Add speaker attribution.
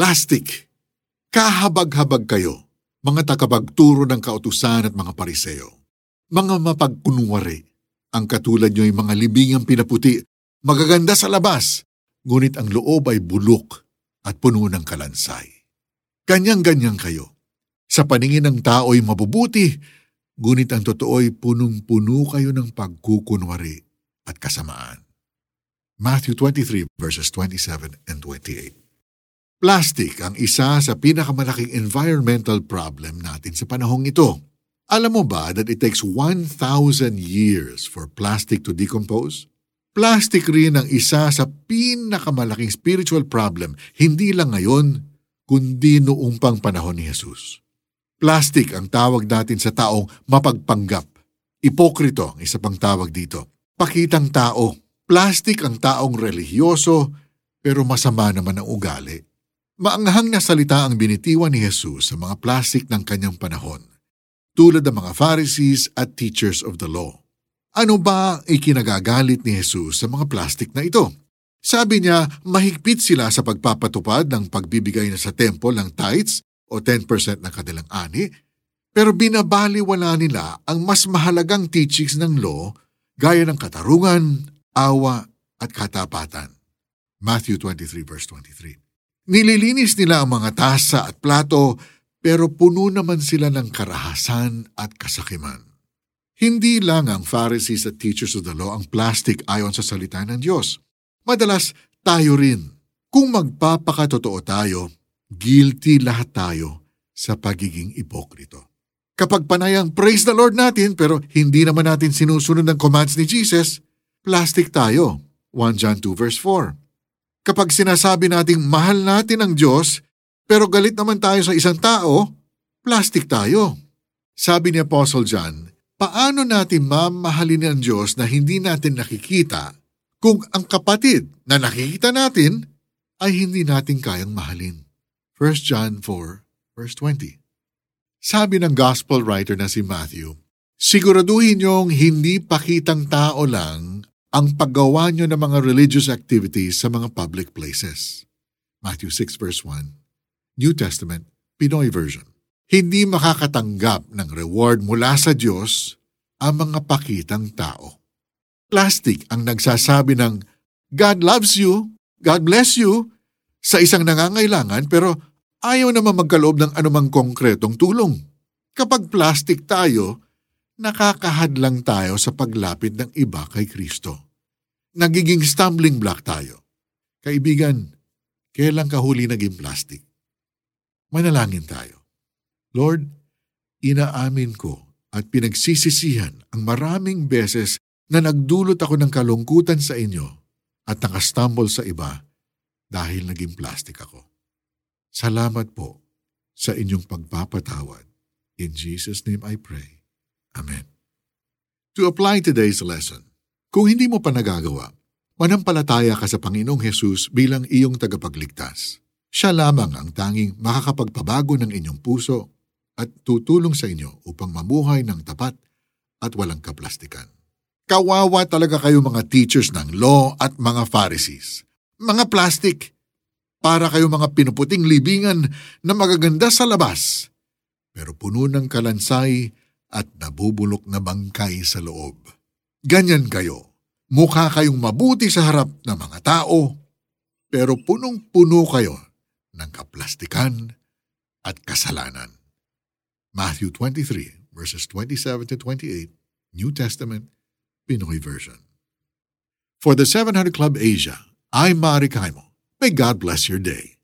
Speaker 1: Plastic. Kahabag-habag kayo, mga takapagturo ng kautusan at mga pariseo. Mga mapagkunwari. Ang katulad nyo ay mga libingang pinaputi, magaganda sa labas, ngunit ang loob ay bulok at puno ng kalansay. Kanyang-ganyang kayo. Sa paningin ng tao ay mabubuti, ngunit ang totoo ay punong-puno kayo ng pagkukunwari at kasamaan. Matthew 23 verses 27 and 28 Plastic ang isa sa pinakamalaking environmental problem natin sa panahong ito. Alam mo ba that it takes 1,000 years for plastic to decompose? Plastic rin ang isa sa pinakamalaking spiritual problem, hindi lang ngayon, kundi noong pang panahon ni Jesus. Plastic ang tawag natin sa taong mapagpanggap. Ipokrito ang isa pang tawag dito. Pakitang tao. Plastic ang taong relihiyoso, pero masama naman ang ugali. Maanghang na salita ang binitiwan ni Jesus sa mga plastic ng kanyang panahon, tulad ng mga Pharisees at teachers of the law. Ano ba ikinagagalit ni Jesus sa mga plastic na ito? Sabi niya, mahigpit sila sa pagpapatupad ng pagbibigay na sa temple ng tithes o 10% ng kanilang ani, pero binabaliwala nila ang mas mahalagang teachings ng law gaya ng katarungan, awa at katapatan. Matthew 23 verse 23 Nililinis nila ang mga tasa at plato, pero puno naman sila ng karahasan at kasakiman. Hindi lang ang Pharisees at teachers of the law ang plastic ayon sa salita ng Diyos. Madalas tayo rin. Kung magpapakatotoo tayo, guilty lahat tayo sa pagiging ipokrito. Kapag panayang praise the Lord natin pero hindi naman natin sinusunod ng commands ni Jesus, plastic tayo. 1 John 2 verse 4. Kapag sinasabi nating mahal natin ang Diyos, pero galit naman tayo sa isang tao, plastic tayo. Sabi ni Apostle John, paano natin mamahalin ang Diyos na hindi natin nakikita kung ang kapatid na nakikita natin ay hindi natin kayang mahalin? 1 John 4, verse 20. Sabi ng gospel writer na si Matthew, Siguraduhin niyong hindi pakitang tao lang ang paggawa nyo ng mga religious activities sa mga public places. Matthew 6 verse 1, New Testament, Pinoy version. Hindi makakatanggap ng reward mula sa Diyos ang mga pakitang tao. Plastic ang nagsasabi ng God loves you, God bless you, sa isang nangangailangan pero ayaw naman magkaloob ng anumang konkretong tulong. Kapag plastic tayo, nakakahadlang tayo sa paglapit ng iba kay Kristo. Nagiging stumbling block tayo. Kaibigan, kailan ka huli naging plastic? Manalangin tayo. Lord, inaamin ko at pinagsisisihan ang maraming beses na nagdulot ako ng kalungkutan sa inyo at nakastumble sa iba dahil naging plastic ako. Salamat po sa inyong pagpapatawad. In Jesus' name I pray. Amen. To apply today's lesson, kung hindi mo pa nagagawa, manampalataya ka sa Panginoong Hesus bilang iyong tagapagligtas. Siya lamang ang tanging makakapagpabago ng inyong puso at tutulong sa inyo upang mamuhay ng tapat at walang kaplastikan. Kawawa talaga kayo mga teachers ng law at mga Pharisees. Mga plastic. Para kayo mga pinuputing libingan na magaganda sa labas, pero puno ng kalansay at nabubulok na bangkay sa loob. Ganyan kayo. Mukha kayong mabuti sa harap ng mga tao, pero punong-puno kayo ng kaplastikan at kasalanan. Matthew 23, verses 27 to 28, New Testament, Pinoy version. For the 700 Club Asia, I'm Mari Kaimo. May God bless your day.